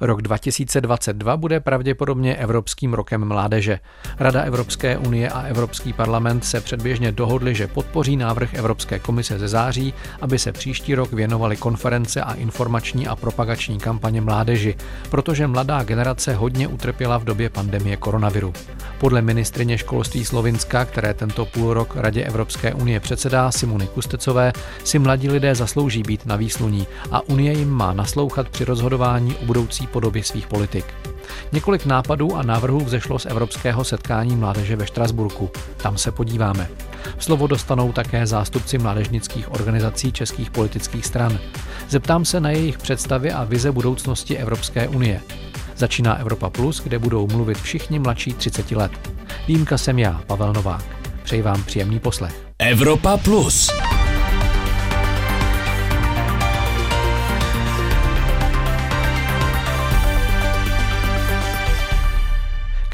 Rok 2022 bude pravděpodobně Evropským rokem mládeže. Rada Evropské unie a Evropský parlament se předběžně dohodli, že podpoří návrh Evropské komise ze září, aby se příští rok věnovali konference a informační a propagační kampaně mládeži, protože mladá generace hodně utrpěla v době pandemie koronaviru. Podle ministrině školství Slovinska, které tento půlrok Radě Evropské unie předsedá Simony Kustecové, si mladí lidé zaslouží být na výsluní a Unie jim má naslouchat při rozhodování o budoucí podobě svých politik. Několik nápadů a návrhů vzešlo z evropského setkání mládeže ve Štrasburku. Tam se podíváme. Slovo dostanou také zástupci mládežnických organizací českých politických stran. Zeptám se na jejich představy a vize budoucnosti Evropské unie. Začíná Evropa Plus, kde budou mluvit všichni mladší 30 let. Výjimka jsem já, Pavel Novák. Přeji vám příjemný poslech. Evropa Plus.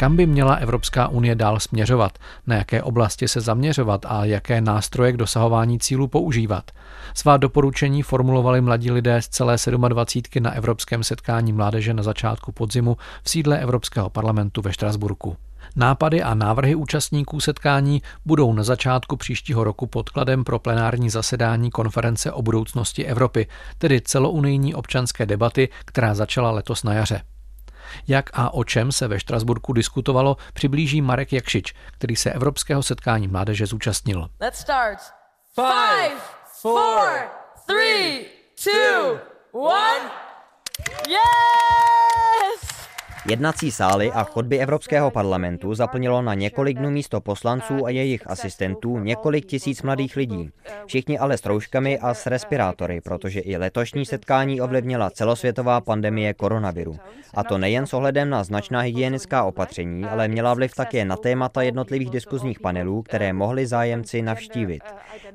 Kam by měla Evropská unie dál směřovat, na jaké oblasti se zaměřovat a jaké nástroje k dosahování cílu používat. Svá doporučení formulovali mladí lidé z celé 27. na Evropském setkání mládeže na začátku podzimu v sídle Evropského parlamentu ve Štrasburku. Nápady a návrhy účastníků setkání budou na začátku příštího roku podkladem pro plenární zasedání konference o budoucnosti Evropy, tedy celounijní občanské debaty, která začala letos na jaře. Jak a o čem se ve Štrasburku diskutovalo, přiblíží Marek Jakšič, který se Evropského setkání mládeže zúčastnil. Let's start. Five, four, three, two, one. Yes! Jednací sály a chodby Evropského parlamentu zaplnilo na několik dnů místo poslanců a jejich asistentů několik tisíc mladých lidí. Všichni ale s rouškami a s respirátory, protože i letošní setkání ovlivnila celosvětová pandemie koronaviru. A to nejen s ohledem na značná hygienická opatření, ale měla vliv také na témata jednotlivých diskuzních panelů, které mohli zájemci navštívit.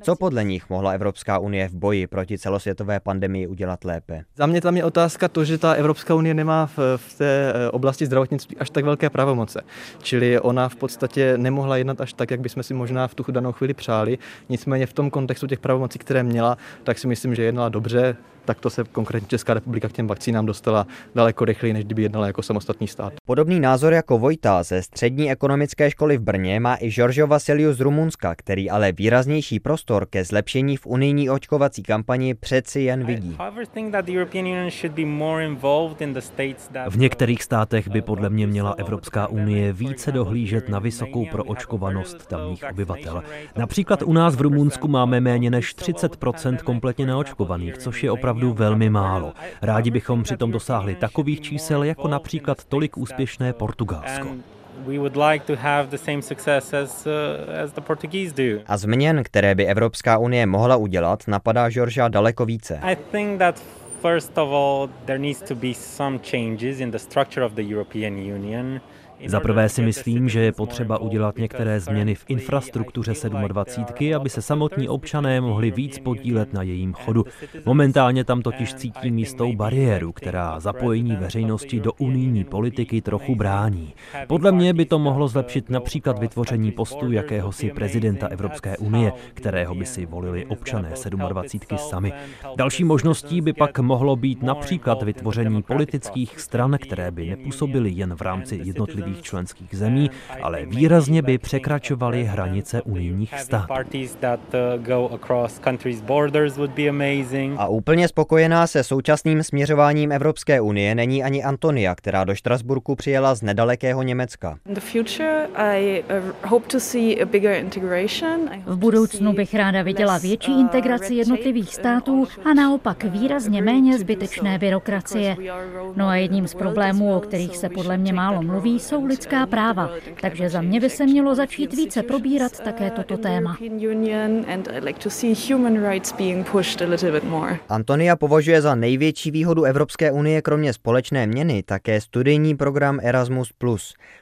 Co podle nich mohla Evropská unie v boji proti celosvětové pandemii udělat lépe? Za mě tam je otázka to, že ta Evropská unie nemá v, té eh, oblasti zdravotnictví až tak velké pravomoce. Čili ona v podstatě nemohla jednat až tak, jak bychom si možná v tu danou chvíli přáli. Nicméně v tom kontextu těch pravomocí, které měla, tak si myslím, že jednala dobře tak to se konkrétně Česká republika k těm vakcínám dostala daleko rychleji, než kdyby jednala jako samostatný stát. Podobný názor jako Vojta ze střední ekonomické školy v Brně má i Giorgio Vasiliu z Rumunska, který ale výraznější prostor ke zlepšení v unijní očkovací kampani přeci jen vidí. V některých státech by podle mě měla Evropská unie více dohlížet na vysokou proočkovanost tamních obyvatel. Například u nás v Rumunsku máme méně než 30% kompletně neočkovaných, což je opravdu opravdu velmi málo. Rádi bychom přitom dosáhli takových čísel jako například tolik úspěšné Portugalsko. A změn, které by Evropská unie mohla udělat, napadá Georgia daleko více. First of all, there needs to be some changes in the structure of the European Union. Za prvé si myslím, že je potřeba udělat některé změny v infrastruktuře 27, aby se samotní občané mohli víc podílet na jejím chodu. Momentálně tam totiž cítí místou bariéru, která zapojení veřejnosti do unijní politiky trochu brání. Podle mě by to mohlo zlepšit například vytvoření postu jakéhosi prezidenta Evropské unie, kterého by si volili občané 27 sami. Další možností by pak mohlo být například vytvoření politických stran, které by nepůsobily jen v rámci jednotlivých jednotlivých členských zemí, ale výrazně by překračovaly hranice unijních států. A úplně spokojená se současným směřováním Evropské unie není ani Antonia, která do Štrasburku přijela z nedalekého Německa. V budoucnu bych ráda viděla větší integraci jednotlivých států a naopak výrazně méně zbytečné byrokracie. No a jedním z problémů, o kterých se podle mě málo mluví, jsou jsou lidská práva, takže za mě by se mělo začít více probírat také toto téma. Antonia považuje za největší výhodu Evropské unie kromě společné měny také studijní program Erasmus+.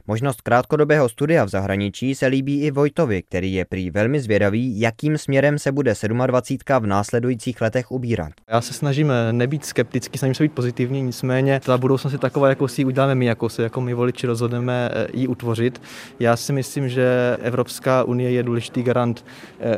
Možnost krátkodobého studia v zahraničí se líbí i Vojtovi, který je prý velmi zvědavý, jakým směrem se bude 27. v následujících letech ubírat. Já se snažím nebýt skeptický, snažím se být pozitivní, nicméně ta budoucnost je taková, jakou si uděláme my, jako se jako my voliči rozhodneme chceme ji utvořit. Já si myslím, že Evropská unie je důležitý garant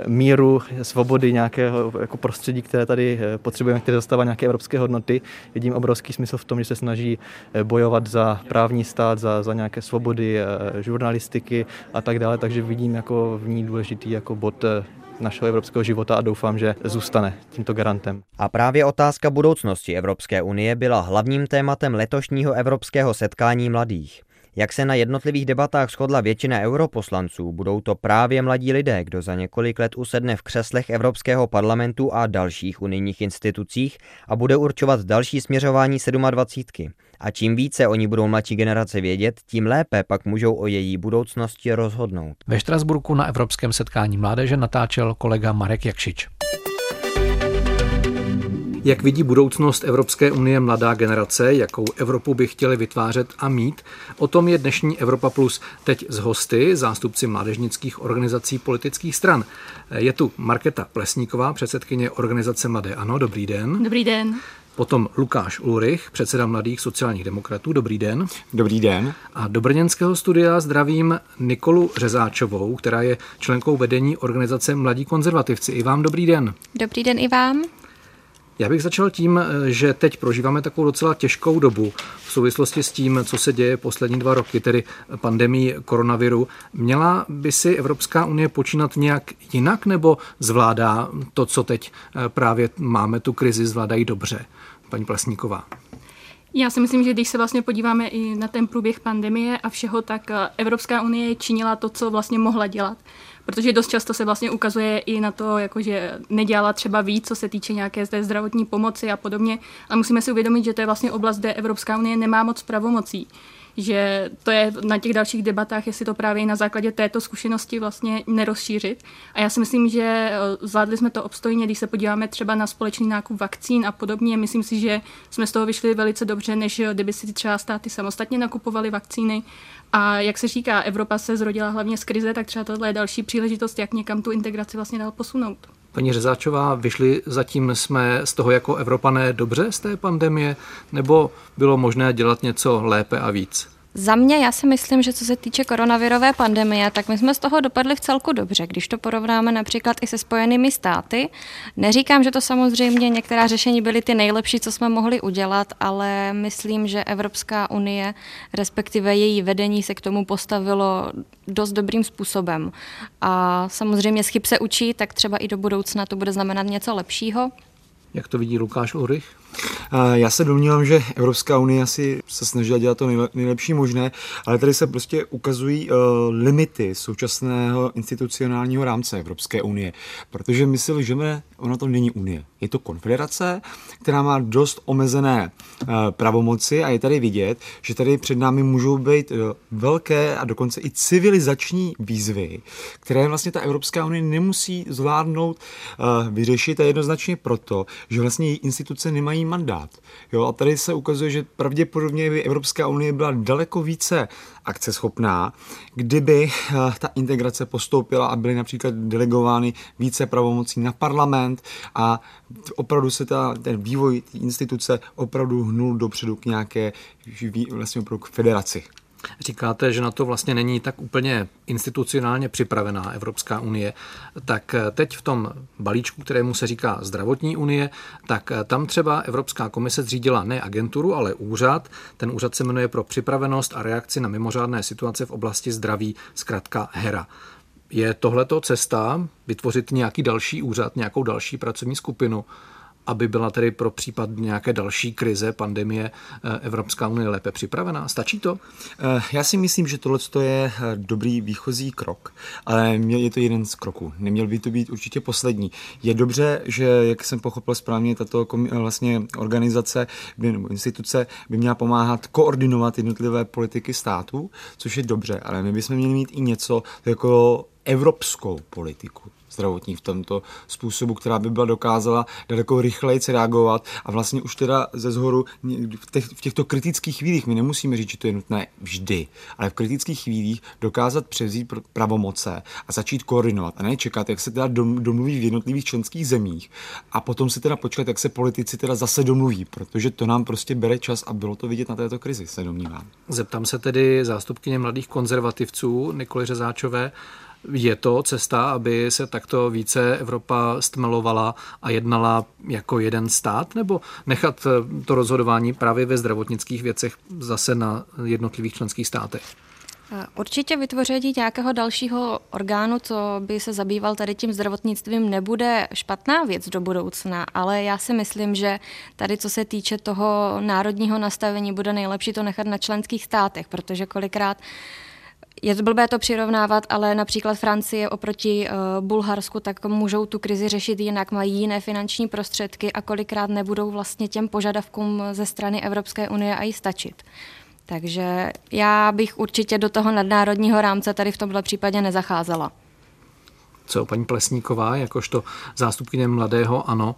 míru, svobody, nějakého jako prostředí, které tady potřebujeme, které zastává nějaké evropské hodnoty. Vidím obrovský smysl v tom, že se snaží bojovat za právní stát, za, za nějaké svobody žurnalistiky a tak dále, takže vidím jako v ní důležitý jako bod našeho evropského života a doufám, že zůstane tímto garantem. A právě otázka budoucnosti Evropské unie byla hlavním tématem letošního evropského setkání mladých. Jak se na jednotlivých debatách shodla většina europoslanců, budou to právě mladí lidé, kdo za několik let usedne v křeslech Evropského parlamentu a dalších unijních institucích a bude určovat další směřování 27. A čím více oni budou mladší generace vědět, tím lépe pak můžou o její budoucnosti rozhodnout. Ve Štrasburku na Evropském setkání mládeže natáčel kolega Marek Jakšič. Jak vidí budoucnost Evropské unie mladá generace, jakou Evropu by chtěli vytvářet a mít? O tom je dnešní Evropa Plus teď z hosty, zástupci mládežnických organizací politických stran. Je tu Marketa Plesníková, předsedkyně organizace Mladé Ano. Dobrý den. Dobrý den. Potom Lukáš Ulrich, předseda Mladých sociálních demokratů. Dobrý den. Dobrý den. A do brněnského studia zdravím Nikolu Řezáčovou, která je členkou vedení organizace Mladí konzervativci. I vám dobrý den. Dobrý den i vám. Já bych začal tím, že teď prožíváme takovou docela těžkou dobu v souvislosti s tím, co se děje poslední dva roky, tedy pandemii koronaviru. Měla by si Evropská unie počínat nějak jinak nebo zvládá to, co teď právě máme, tu krizi, zvládají dobře? Paní Plesníková. Já si myslím, že když se vlastně podíváme i na ten průběh pandemie a všeho, tak Evropská unie činila to, co vlastně mohla dělat protože dost často se vlastně ukazuje i na to, jako že nedělala třeba víc, co se týče nějaké zde zdravotní pomoci a podobně. A musíme si uvědomit, že to je vlastně oblast, kde Evropská unie nemá moc pravomocí že to je na těch dalších debatách, jestli to právě na základě této zkušenosti vlastně nerozšířit. A já si myslím, že eh, zvládli jsme to obstojně, když se podíváme třeba na společný nákup vakcín a podobně. Myslím si, že jsme z toho vyšli velice dobře, než kdyby si třeba státy samostatně nakupovaly vakcíny. A jak se říká, Evropa se zrodila hlavně z krize, tak třeba tohle je další příležitost, jak někam tu integraci vlastně dál posunout. Paní Řezáčová, vyšli zatím jsme z toho jako Evropané dobře z té pandemie, nebo bylo možné dělat něco lépe a víc? Za mě, já si myslím, že co se týče koronavirové pandemie, tak my jsme z toho dopadli v celku dobře, když to porovnáme například i se spojenými státy. Neříkám, že to samozřejmě některá řešení byly ty nejlepší, co jsme mohli udělat, ale myslím, že Evropská unie, respektive její vedení se k tomu postavilo dost dobrým způsobem. A samozřejmě z chyb se učí, tak třeba i do budoucna to bude znamenat něco lepšího. Jak to vidí Lukáš Ulrich? Já se domnívám, že Evropská unie asi se snažila dělat to nejlepší možné, ale tady se prostě ukazují uh, limity současného institucionálního rámce Evropské unie, protože my si lžeme, ona to není unie. Je to konfederace, která má dost omezené uh, pravomoci a je tady vidět, že tady před námi můžou být uh, velké a dokonce i civilizační výzvy, které vlastně ta Evropská unie nemusí zvládnout vyřešit a jednoznačně proto, že vlastně její instituce nemají mandát. Jo, a tady se ukazuje, že pravděpodobně by Evropská unie byla daleko více akceschopná, kdyby eh, ta integrace postoupila a byly například delegovány více pravomocí na parlament a opravdu se ta, ten vývoj instituce opravdu hnul dopředu k nějaké vlastně k federaci. Říkáte, že na to vlastně není tak úplně institucionálně připravená Evropská unie. Tak teď v tom balíčku, kterému se říká zdravotní unie, tak tam třeba Evropská komise zřídila ne agenturu, ale úřad. Ten úřad se jmenuje pro připravenost a reakci na mimořádné situace v oblasti zdraví, zkrátka HERA. Je tohleto cesta vytvořit nějaký další úřad, nějakou další pracovní skupinu, aby byla tedy pro případ nějaké další krize, pandemie, eh, Evropská unie lépe připravená? Stačí to? Eh, já si myslím, že tohle je eh, dobrý výchozí krok, ale je to jeden z kroků. Neměl by to být určitě poslední. Je dobře, že, jak jsem pochopil správně, tato vlastně organizace nebo instituce by měla pomáhat koordinovat jednotlivé politiky států, což je dobře, ale my bychom měli mít i něco jako evropskou politiku zdravotní v tomto způsobu, která by byla dokázala daleko rychleji reagovat a vlastně už teda ze zhoru v, těch, v těchto kritických chvílích, my nemusíme říct, že to je nutné vždy, ale v kritických chvílích dokázat převzít pravomoce a začít koordinovat a ne čekat, jak se teda domluví v jednotlivých členských zemích a potom si teda počkat, jak se politici teda zase domluví, protože to nám prostě bere čas a bylo to vidět na této krizi, se domnívám. Zeptám se tedy zástupkyně mladých konzervativců Nikoli Řezáčové, je to cesta, aby se takto více Evropa stmelovala a jednala jako jeden stát, nebo nechat to rozhodování právě ve zdravotnických věcech zase na jednotlivých členských státech? Určitě vytvoření nějakého dalšího orgánu, co by se zabýval tady tím zdravotnictvím, nebude špatná věc do budoucna, ale já si myslím, že tady, co se týče toho národního nastavení, bude nejlepší to nechat na členských státech, protože kolikrát je to blbé to přirovnávat, ale například Francie oproti uh, Bulharsku, tak můžou tu krizi řešit jinak, mají jiné finanční prostředky a kolikrát nebudou vlastně těm požadavkům ze strany Evropské unie a i stačit. Takže já bych určitě do toho nadnárodního rámce tady v tomhle případě nezacházela. Co paní Plesníková, jakožto zástupkyně mladého, ano,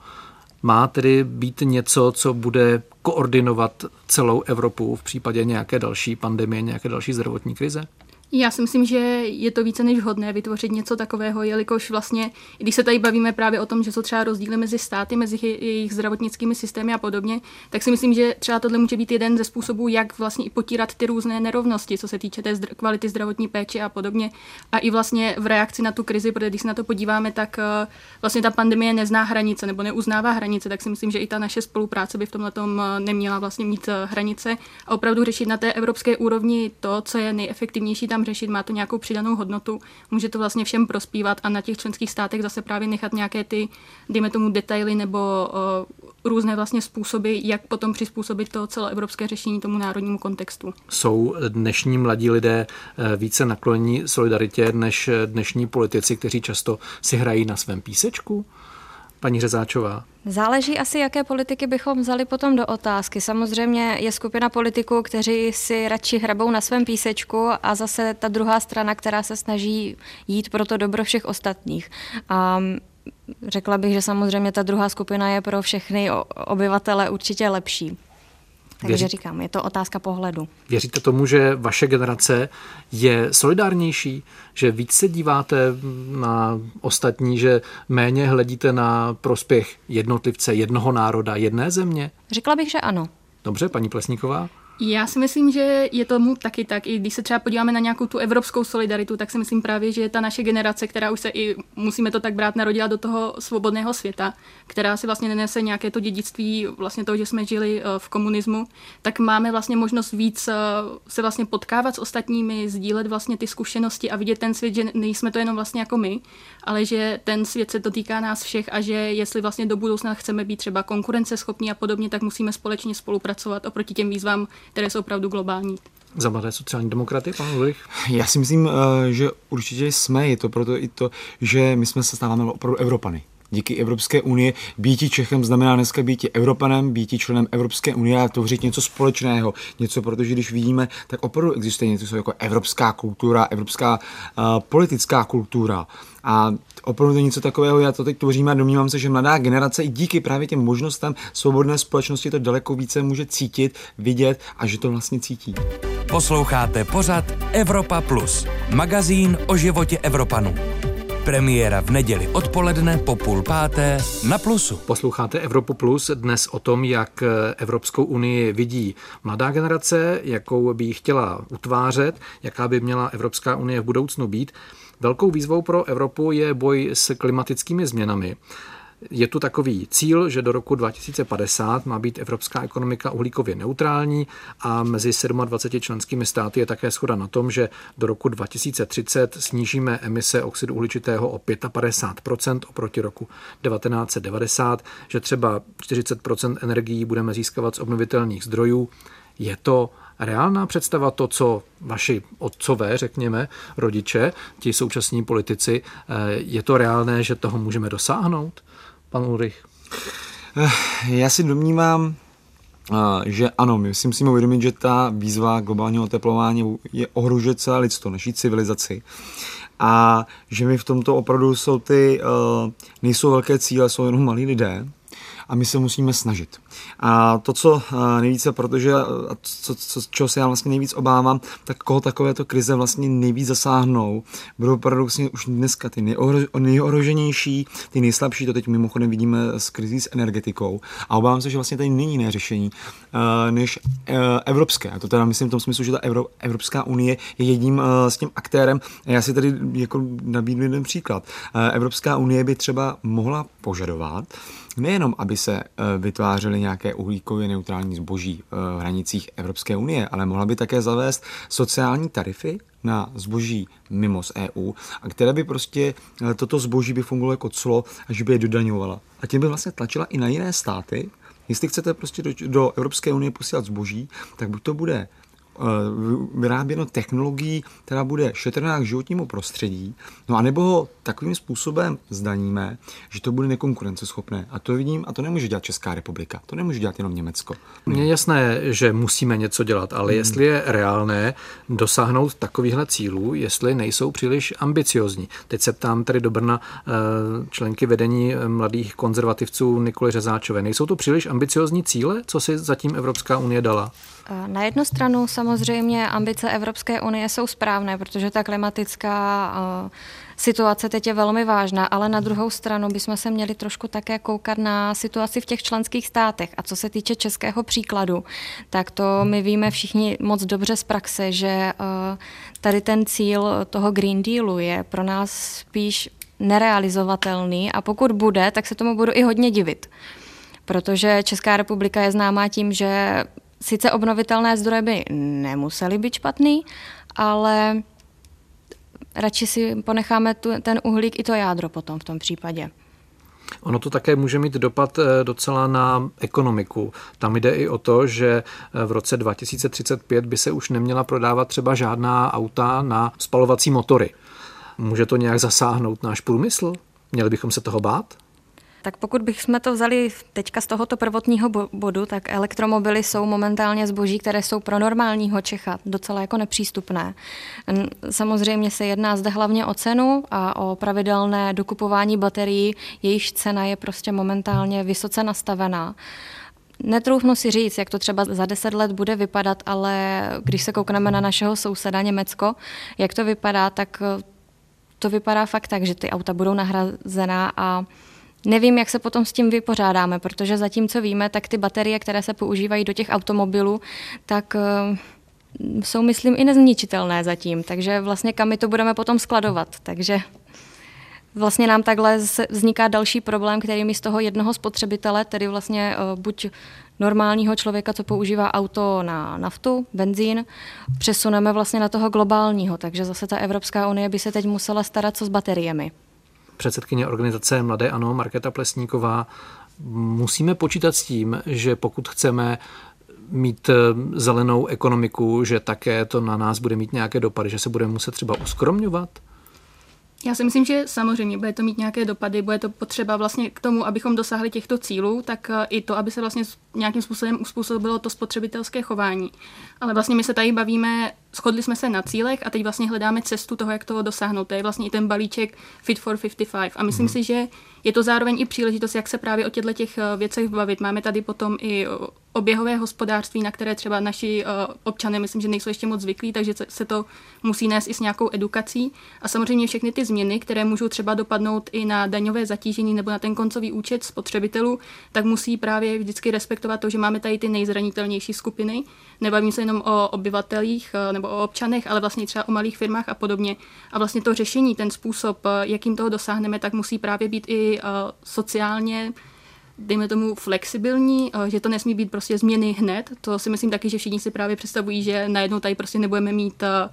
má tedy být něco, co bude koordinovat celou Evropu v případě nějaké další pandemie, nějaké další zdravotní krize? Já si myslím, že je to více než vhodné vytvořit něco takového, jelikož vlastně, když se tady bavíme právě o tom, že jsou třeba rozdíly mezi státy, mezi jejich zdravotnickými systémy a podobně, tak si myslím, že třeba tohle může být jeden ze způsobů, jak vlastně i potírat ty různé nerovnosti, co se týče té zdr- kvality zdravotní péče a podobně. A i vlastně v reakci na tu krizi, protože když se na to podíváme, tak uh, vlastně ta pandemie nezná hranice nebo neuznává hranice, tak si myslím, že i ta naše spolupráce by v tomhle tom uh, neměla vlastně mít uh, hranice a opravdu řešit na té evropské úrovni to, co je nejefektivnější tam řešit, má to nějakou přidanou hodnotu, může to vlastně všem prospívat a na těch členských státech zase právě nechat nějaké ty, dejme tomu, detaily nebo uh, různé vlastně způsoby, jak potom přizpůsobit to celoevropské řešení tomu národnímu kontextu. Jsou dnešní mladí lidé e, více naklonění solidaritě než dnešní politici, kteří často si hrají na svém písečku? Paní Řezáčová. Záleží asi, jaké politiky bychom vzali potom do otázky. Samozřejmě je skupina politiků, kteří si radši hrabou na svém písečku a zase ta druhá strana, která se snaží jít pro to dobro všech ostatních. A řekla bych, že samozřejmě ta druhá skupina je pro všechny obyvatele určitě lepší. Takže Věří... říkám, je to otázka pohledu. Věříte tomu, že vaše generace je solidárnější, že víc se díváte na ostatní, že méně hledíte na prospěch jednotlivce, jednoho národa, jedné země? Řekla bych, že ano. Dobře, paní Plesníková? Já si myslím, že je tomu taky tak. I když se třeba podíváme na nějakou tu evropskou solidaritu, tak si myslím právě, že je ta naše generace, která už se i, musíme to tak brát, narodila do toho svobodného světa, která si vlastně nenese nějaké to dědictví vlastně toho, že jsme žili eh, v komunismu, tak máme vlastně možnost víc eh, se vlastně potkávat s ostatními, sdílet vlastně ty zkušenosti a vidět ten svět, že nejsme to jenom vlastně jako my, ale že ten svět se dotýká nás všech a že jestli vlastně do budoucna chceme být třeba konkurenceschopní a podobně, tak musíme společně spolupracovat oproti těm výzvám, které jsou opravdu globální. Za mladé sociální demokraty, pan Ulrich? Já si myslím, eh, že určitě jsme. Je to proto i to, že my jsme se stáváme opravdu Evropany díky Evropské unii. Býti Čechem znamená dneska býti Evropanem, býti členem Evropské unie a tvořit něco společného. Něco, protože když vidíme, tak opravdu existuje něco jako evropská kultura, evropská uh, politická kultura. A opravdu to něco takového, já to teď tvořím a domnívám se, že mladá generace i díky právě těm možnostem svobodné společnosti to daleko více může cítit, vidět a že to vlastně cítí. Posloucháte pořad Evropa Plus, magazín o životě Evropanů. Premiéra v neděli odpoledne po půl páté na Plusu. Posloucháte Evropu Plus dnes o tom, jak Evropskou unii vidí mladá generace, jakou by ji chtěla utvářet, jaká by měla Evropská unie v budoucnu být. Velkou výzvou pro Evropu je boj s klimatickými změnami. Je tu takový cíl, že do roku 2050 má být evropská ekonomika uhlíkově neutrální a mezi 27 členskými státy je také schoda na tom, že do roku 2030 snížíme emise oxidu uhličitého o 55% oproti roku 1990, že třeba 40% energií budeme získávat z obnovitelných zdrojů. Je to reálná představa to, co vaši otcové, řekněme, rodiče, ti současní politici, eh, je to reálné, že toho můžeme dosáhnout? Pan Ulrich. Eh, já si domnívám, že ano, my si musíme uvědomit, že ta výzva globálního oteplování je ohrožuje celé lidstvo, naší civilizaci. A že my v tomto opravdu jsou ty, uh, nejsou velké cíle, jsou jenom malí lidé a my se musíme snažit. A to, co eh, nejvíce, protože co, co, čeho se já vlastně nejvíc obávám, tak koho takovéto krize vlastně nejvíc zasáhnou, budou paradoxně už dneska ty nejohroženější, ty nejslabší, to teď mimochodem vidíme s krizí s energetikou. A obávám se, že vlastně tady není jiné řešení uh, než evropské. A to teda myslím v tom smyslu, že ta Evro, Evropská unie je jedním s tím aktérem. Já si tady jako nabídnu jeden příklad. Evropská unie by třeba mohla požadovat, nejenom, aby se vytvářely nějaké uhlíkově neutrální zboží eh, v hranicích Evropské unie, ale mohla by také zavést sociální tarify na zboží mimo z EU, a které by prostě eh, toto zboží by fungovalo jako clo a že by je dodaňovala. A tím by vlastně tlačila i na jiné státy, Jestli chcete prostě do, do Evropské unie posílat zboží, tak buď to bude Eh, vyráběno technologií, která bude šetrná k životnímu prostředí, no a nebo ho takovým způsobem zdaníme, že to bude nekonkurenceschopné. A to vidím, a to nemůže dělat Česká republika, to nemůže dělat jenom Německo. Mně je jasné, že musíme něco dělat, ale hmm. jestli je reálné dosáhnout takovýchhle cílů, jestli nejsou příliš ambiciozní. Teď se ptám tedy do Brna eh, členky vedení mladých konzervativců Nikoli Řezáčové. Nejsou to příliš ambiciozní cíle, co si zatím Evropská unie dala? Na jednu stranu samozřejmě ambice Evropské unie jsou správné, protože ta klimatická eh, situace teď je velmi vážná, ale na druhou stranu bychom se měli trošku také koukat na situaci v těch členských státech. A co se týče českého příkladu, tak to my víme všichni moc dobře z praxe, že eh, tady ten cíl toho Green Dealu je pro nás spíš nerealizovatelný a pokud bude, tak se tomu budu i hodně divit protože Česká republika je známá tím, že sice obnovitelné zdroje by nemusely být špatný, ale radši si ponecháme tu, ten uhlík i to jádro potom v tom případě. Ono to také může mít dopad eh, docela na ekonomiku. Tam jde i o to, že eh, v roce 2035 by se už neměla prodávat třeba žádná auta na spalovací motory. Může to nějak zasáhnout náš průmysl? Měli bychom se toho bát? Tak pokud bychom to vzali teďka z tohoto prvotního bodu, tak elektromobily jsou momentálně zboží, které jsou pro normálního Čecha docela jako nepřístupné. Samozřejmě se jedná zde hlavně o cenu a o pravidelné dokupování baterií, jejichž cena je prostě momentálně vysoce nastavená. Netroufnu si říct, jak to třeba za deset let bude vypadat, ale když se koukneme na našeho souseda Německo, jak to vypadá, tak to vypadá fakt tak, že ty auta budou nahrazená a Nevím, jak se potom s tím vypořádáme, protože zatím, co víme, tak ty baterie, které se používají do těch automobilů, tak uh, jsou, myslím, i nezničitelné zatím. Takže vlastně kam my to budeme potom skladovat. Takže vlastně nám takhle vzniká další problém, který mi z toho jednoho spotřebitele, tedy vlastně uh, buď normálního člověka, co používá auto na naftu, benzín, přesuneme vlastně na toho globálního. Takže zase ta Evropská unie by se teď musela starat co s bateriemi předsedkyně organizace Mladé Ano, Markéta Plesníková, musíme počítat s tím, že pokud chceme mít eh, zelenou ekonomiku, že také to na nás bude mít nějaké dopady, že se budeme muset třeba uskromňovat? Já si myslím, že samozřejmě bude to mít nějaké dopady, bude to potřeba vlastně k tomu, abychom dosáhli těchto cílů, tak eh, i to, aby se vlastně nějakým způsobem uspůsobilo to spotřebitelské chování. Ale vlastně my se tady bavíme, shodli jsme se na cílech a teď vlastně hledáme cestu toho, jak toho dosáhnout. To je vlastně i ten balíček Fit for 55. A myslím hmm. si, že je to zároveň i příležitost, jak se právě o těchto těch eh, věcech bavit. Máme tady potom i oběhové hospodářství, na které třeba naši uh, občané, myslím, že nejsou ještě moc zvyklí, takže se to musí nést i s nějakou edukací. A samozřejmě všechny ty změny, které můžou třeba dopadnout i na daňové zatížení nebo na ten koncový účet spotřebitelů, tak musí právě vždycky respektovat to, že máme tady ty nejzranitelnější skupiny. Nebavím se jenom o obyvatelích uh, nebo o občanech, ale vlastně třeba o malých firmách a podobně. A vlastně to řešení, ten způsob, uh, jakým toho dosáhneme, tak musí právě být i sociálně dejme tomu, flexibilní, eh, že to nesmí být prostě změny hned. To si myslím taky, že všichni si právě představují, že najednou tady prostě nebudeme mít eh,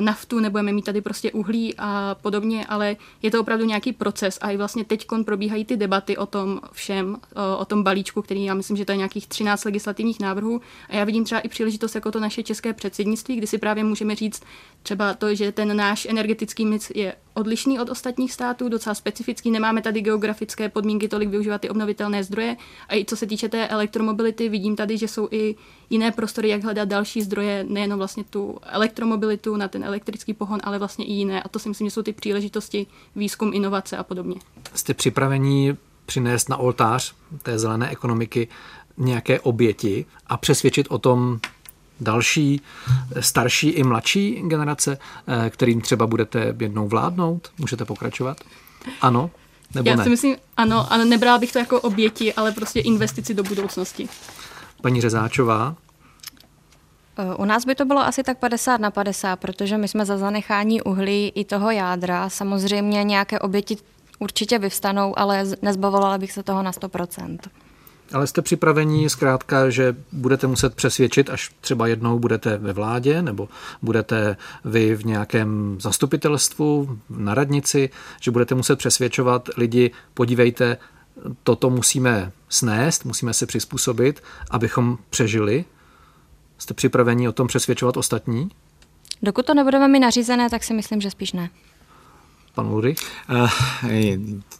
naftu, nebudeme mít tady prostě uhlí a podobně, ale je to opravdu nějaký proces a i vlastně teď probíhají ty debaty o tom všem, o tom balíčku, který já myslím, že to je nějakých 13 legislativních návrhů. A já vidím třeba i příležitost jako to naše české předsednictví, kdy si právě můžeme říct třeba to, že ten náš energetický mix je odlišný od ostatních států, docela specifický, nemáme tady geografické podmínky tolik využívat ty obnovitelné zdroje. A i co se týče té elektromobility, vidím tady, že jsou i jiné prostory, jak hledat další zdroje, nejenom vlastně tu elektromobilitu na ten elektrický pohon, ale vlastně i jiné. A to si myslím, že jsou ty příležitosti, výzkum, inovace a podobně. Jste připraveni přinést na oltář té zelené ekonomiky nějaké oběti a přesvědčit o tom další, starší i mladší generace, eh, kterým třeba budete jednou vládnout? Můžete pokračovat? Ano? Nebo Já ne? si myslím, ano, ale nebrala bych to jako oběti, ale prostě investici do budoucnosti. Paní Řezáčová, eh, u nás by to bylo asi tak 50 na 50, protože my jsme za zanechání uhlí i toho jádra. Samozřejmě nějaké oběti určitě vyvstanou, ale nezbavovala bych se toho na 100%. Ale jste připraveni zkrátka, že budete muset přesvědčit, až třeba jednou budete ve vládě nebo budete vy v nějakém zastupitelstvu, na radnici, že budete muset přesvědčovat lidi, podívejte, toto musíme snést, musíme se přizpůsobit, abychom přežili. Jste připraveni o tom přesvědčovat ostatní? Dokud to nebudeme mi nařízené, tak si myslím, že spíš ne. Pan Ulrich? Uh,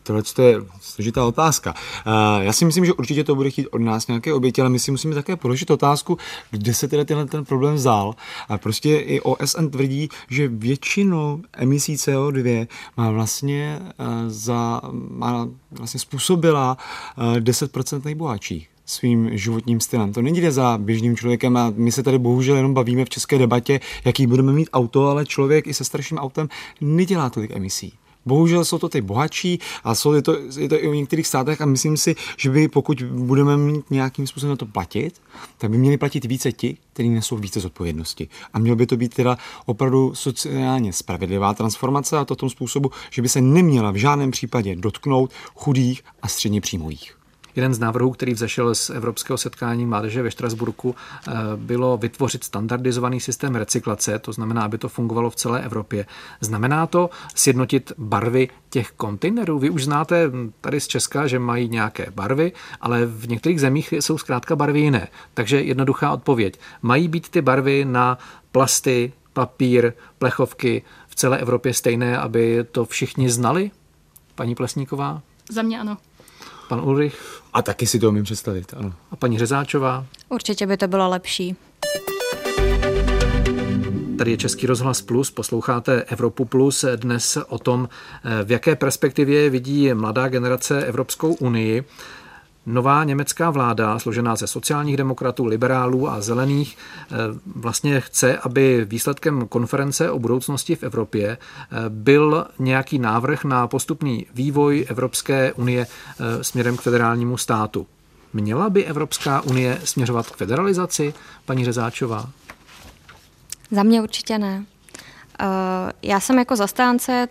tohle je složitá otázka. Uh, já si myslím, že určitě to bude chtít od nás nějaké oběti, ale my si musíme také položit otázku, kde se teda tenhle ten problém vzal. A prostě i OSN tvrdí, že většinu emisí CO2 má vlastně, uh, za, má vlastně způsobila uh, 10% nejbohatších svým životním stylem. To není za běžným člověkem a my se tady bohužel jenom bavíme v české debatě, jaký budeme mít auto, ale člověk i se starším autem nedělá tolik emisí. Bohužel jsou to ty bohatší a jsou, je, to, je to i v některých státech a myslím si, že by pokud budeme mít nějakým způsobem na to platit, tak by měli platit více ti, kteří nesou více zodpovědnosti. A mělo by to být teda opravdu sociálně spravedlivá transformace a to tom způsobu, že by se neměla v žádném případě dotknout chudých a středně příjmových. Jeden z návrhů, který vzešel z Evropského setkání mládeže ve Štrasburku, eh, bylo vytvořit standardizovaný systém recyklace, to znamená, aby to fungovalo v celé Evropě. Znamená to sjednotit barvy těch kontejnerů? Vy už znáte tady z Česka, že mají nějaké barvy, ale v některých zemích jsou zkrátka barvy jiné. Takže jednoduchá odpověď. Mají být ty barvy na plasty, papír, plechovky v celé Evropě stejné, aby to všichni znali? Paní Plesníková? Za mě ano. Pan Ulrich? A taky si to umím představit, ano. A paní Řezáčová? Určitě by to bylo lepší. Tady je Český rozhlas Plus, posloucháte Evropu Plus dnes o tom, v jaké perspektivě vidí mladá generace Evropskou unii. Nová německá vláda, složená ze sociálních demokratů, liberálů a zelených, eh, vlastně chce, aby výsledkem konference o budoucnosti v Evropě eh, byl nějaký návrh na postupný vývoj Evropské unie eh, směrem k federálnímu státu. Měla by Evropská unie směřovat k federalizaci, paní Řezáčová? Za mě určitě ne. Eh, já jsem jako zastánce,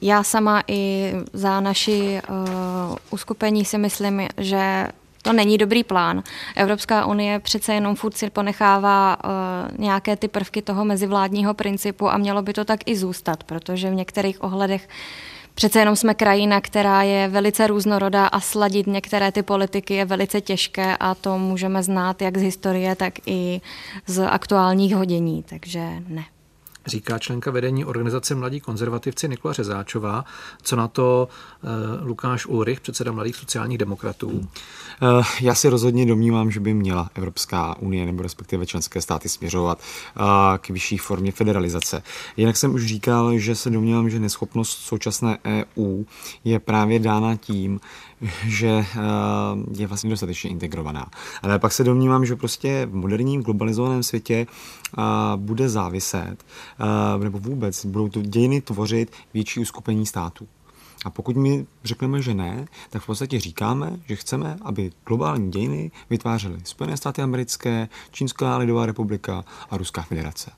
já sama i za naši uh, uskupení si myslím, že to není dobrý plán. Evropská unie přece jenom furt si ponechává uh, nějaké ty prvky toho mezivládního principu a mělo by to tak i zůstat, protože v některých ohledech Přece jenom jsme krajina, která je velice různorodá a sladit některé ty politiky je velice těžké a to můžeme znát jak z historie, tak i z aktuálních hodění, takže ne říká členka vedení organizace Mladí konzervativci Nikola Řezáčová. Co na to uh, Lukáš Ulrich, předseda Mladých sociálních demokratů? Uh, já si rozhodně domnívám, že by měla Evropská unie nebo respektive členské státy směřovat uh, k vyšší formě federalizace. Jinak jsem už říkal, že se domnívám, že neschopnost současné EU je právě dána tím, že eh, je vlastně dostatečně integrovaná. Ale pak se domnívám, že prostě v moderním globalizovaném světě eh, bude záviset, eh, nebo vůbec budou to dějiny tvořit větší uskupení států. A pokud my řekneme, že ne, tak v podstatě říkáme, že chceme, aby globální dějiny vytvářely Spojené státy americké, Čínská lidová republika a Ruská federace.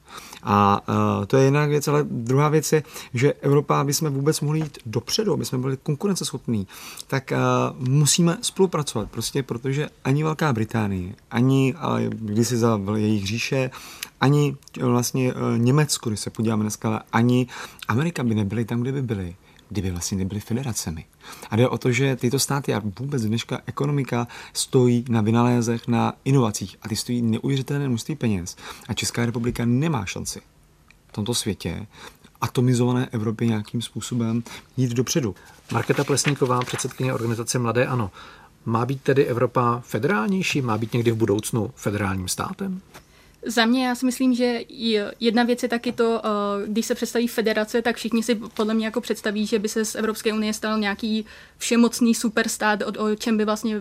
A uh, to je jedna věc, ale druhá věc je, že Evropa, aby jsme vůbec mohli jít dopředu, aby jsme byli konkurenceschopní, tak uh, musíme spolupracovat, prostě protože ani Velká Británie, ani když si za jejich říše, ani vlastně uh, Německo, když se podíváme dneska, ani Amerika by nebyly tam, kde by byly kdyby vlastně nebyly federacemi. A jde o to, že tyto státy a vůbec dneška ekonomika stojí na vynalézech, na inovacích a ty stojí neuvěřitelné množství peněz. A Česká republika nemá šanci v tomto světě atomizované Evropy nějakým způsobem jít dopředu. Marketa Plesníková, předsedkyně organizace Mladé Ano. Má být tedy Evropa federálnější? Má být někdy v budoucnu federálním státem? Za mě já si myslím, že jedna věc je taky to, eh, když se představí federace, tak všichni si podle mě jako představí, že by se z Evropské unie stal nějaký všemocný superstát, o čem by vlastně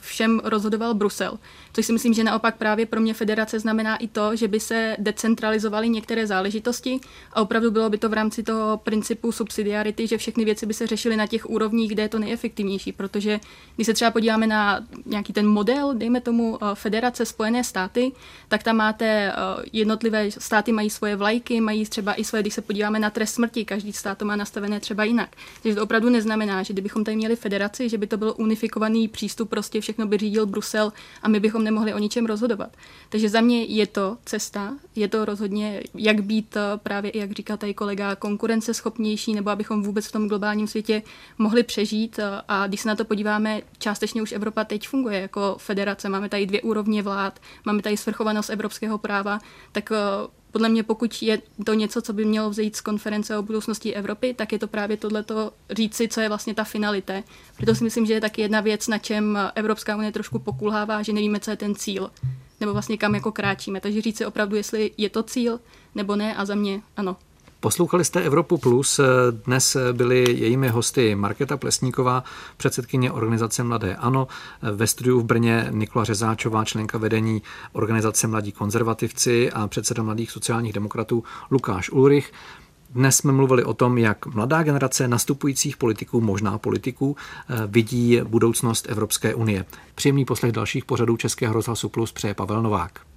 všem rozhodoval Brusel. Což si myslím, že naopak právě pro mě federace znamená i to, že by se decentralizovaly některé záležitosti a opravdu bylo by to v rámci toho principu subsidiarity, že všechny věci by se řešily na těch úrovních, kde je to nejefektivnější, protože když se třeba podíváme na nějaký ten model, dejme tomu eh, federace Spojené státy, tak tam máte eh, jednotlivé státy mají svoje vlajky, mají třeba i svoje, když se podíváme na trest smrti, každý stát to má nastavené třeba jinak. Takže to opravdu neznamená, že kdybychom tady měli federaci, že by to byl unifikovaný přístup, prostě všechno by řídil Brusel a my bychom nemohli o ničem rozhodovat. Takže za mě je to cesta, je to rozhodně, jak být eh, právě, jak říkal tady kolega, konkurenceschopnější, nebo abychom vůbec v tom globálním světě mohli přežít. Eh, a když se na to podíváme, částečně už Evropa teď funguje jako federace. Máme tady dvě úrovně vlád, máme tady svrchovanost evropského práva, tak eh, podle mě, pokud je to něco, co by mělo vzejít z konference o budoucnosti Evropy, tak je to právě tohleto říci, co je vlastně ta finalité. Proto si myslím, že je taky jedna věc, na čem Evropská unie trošku pokulhává, že nevíme, co je ten cíl, nebo vlastně kam jako kráčíme. Takže říci opravdu, jestli je to cíl, nebo ne, a za mě ano. Poslouchali jste Evropu Plus. Dnes byli jejími hosty Markéta Plesníková, předsedkyně organizace Mladé Ano, ve studiu v Brně Nikola Řezáčová, členka vedení organizace Mladí konzervativci a předseda Mladých sociálních demokratů Lukáš Ulrich. Dnes jsme mluvili o tom, jak mladá generace nastupujících politiků, možná politiků, vidí budoucnost Evropské unie. Příjemný poslech dalších pořadů Českého rozhlasu Plus přeje Pavel Novák.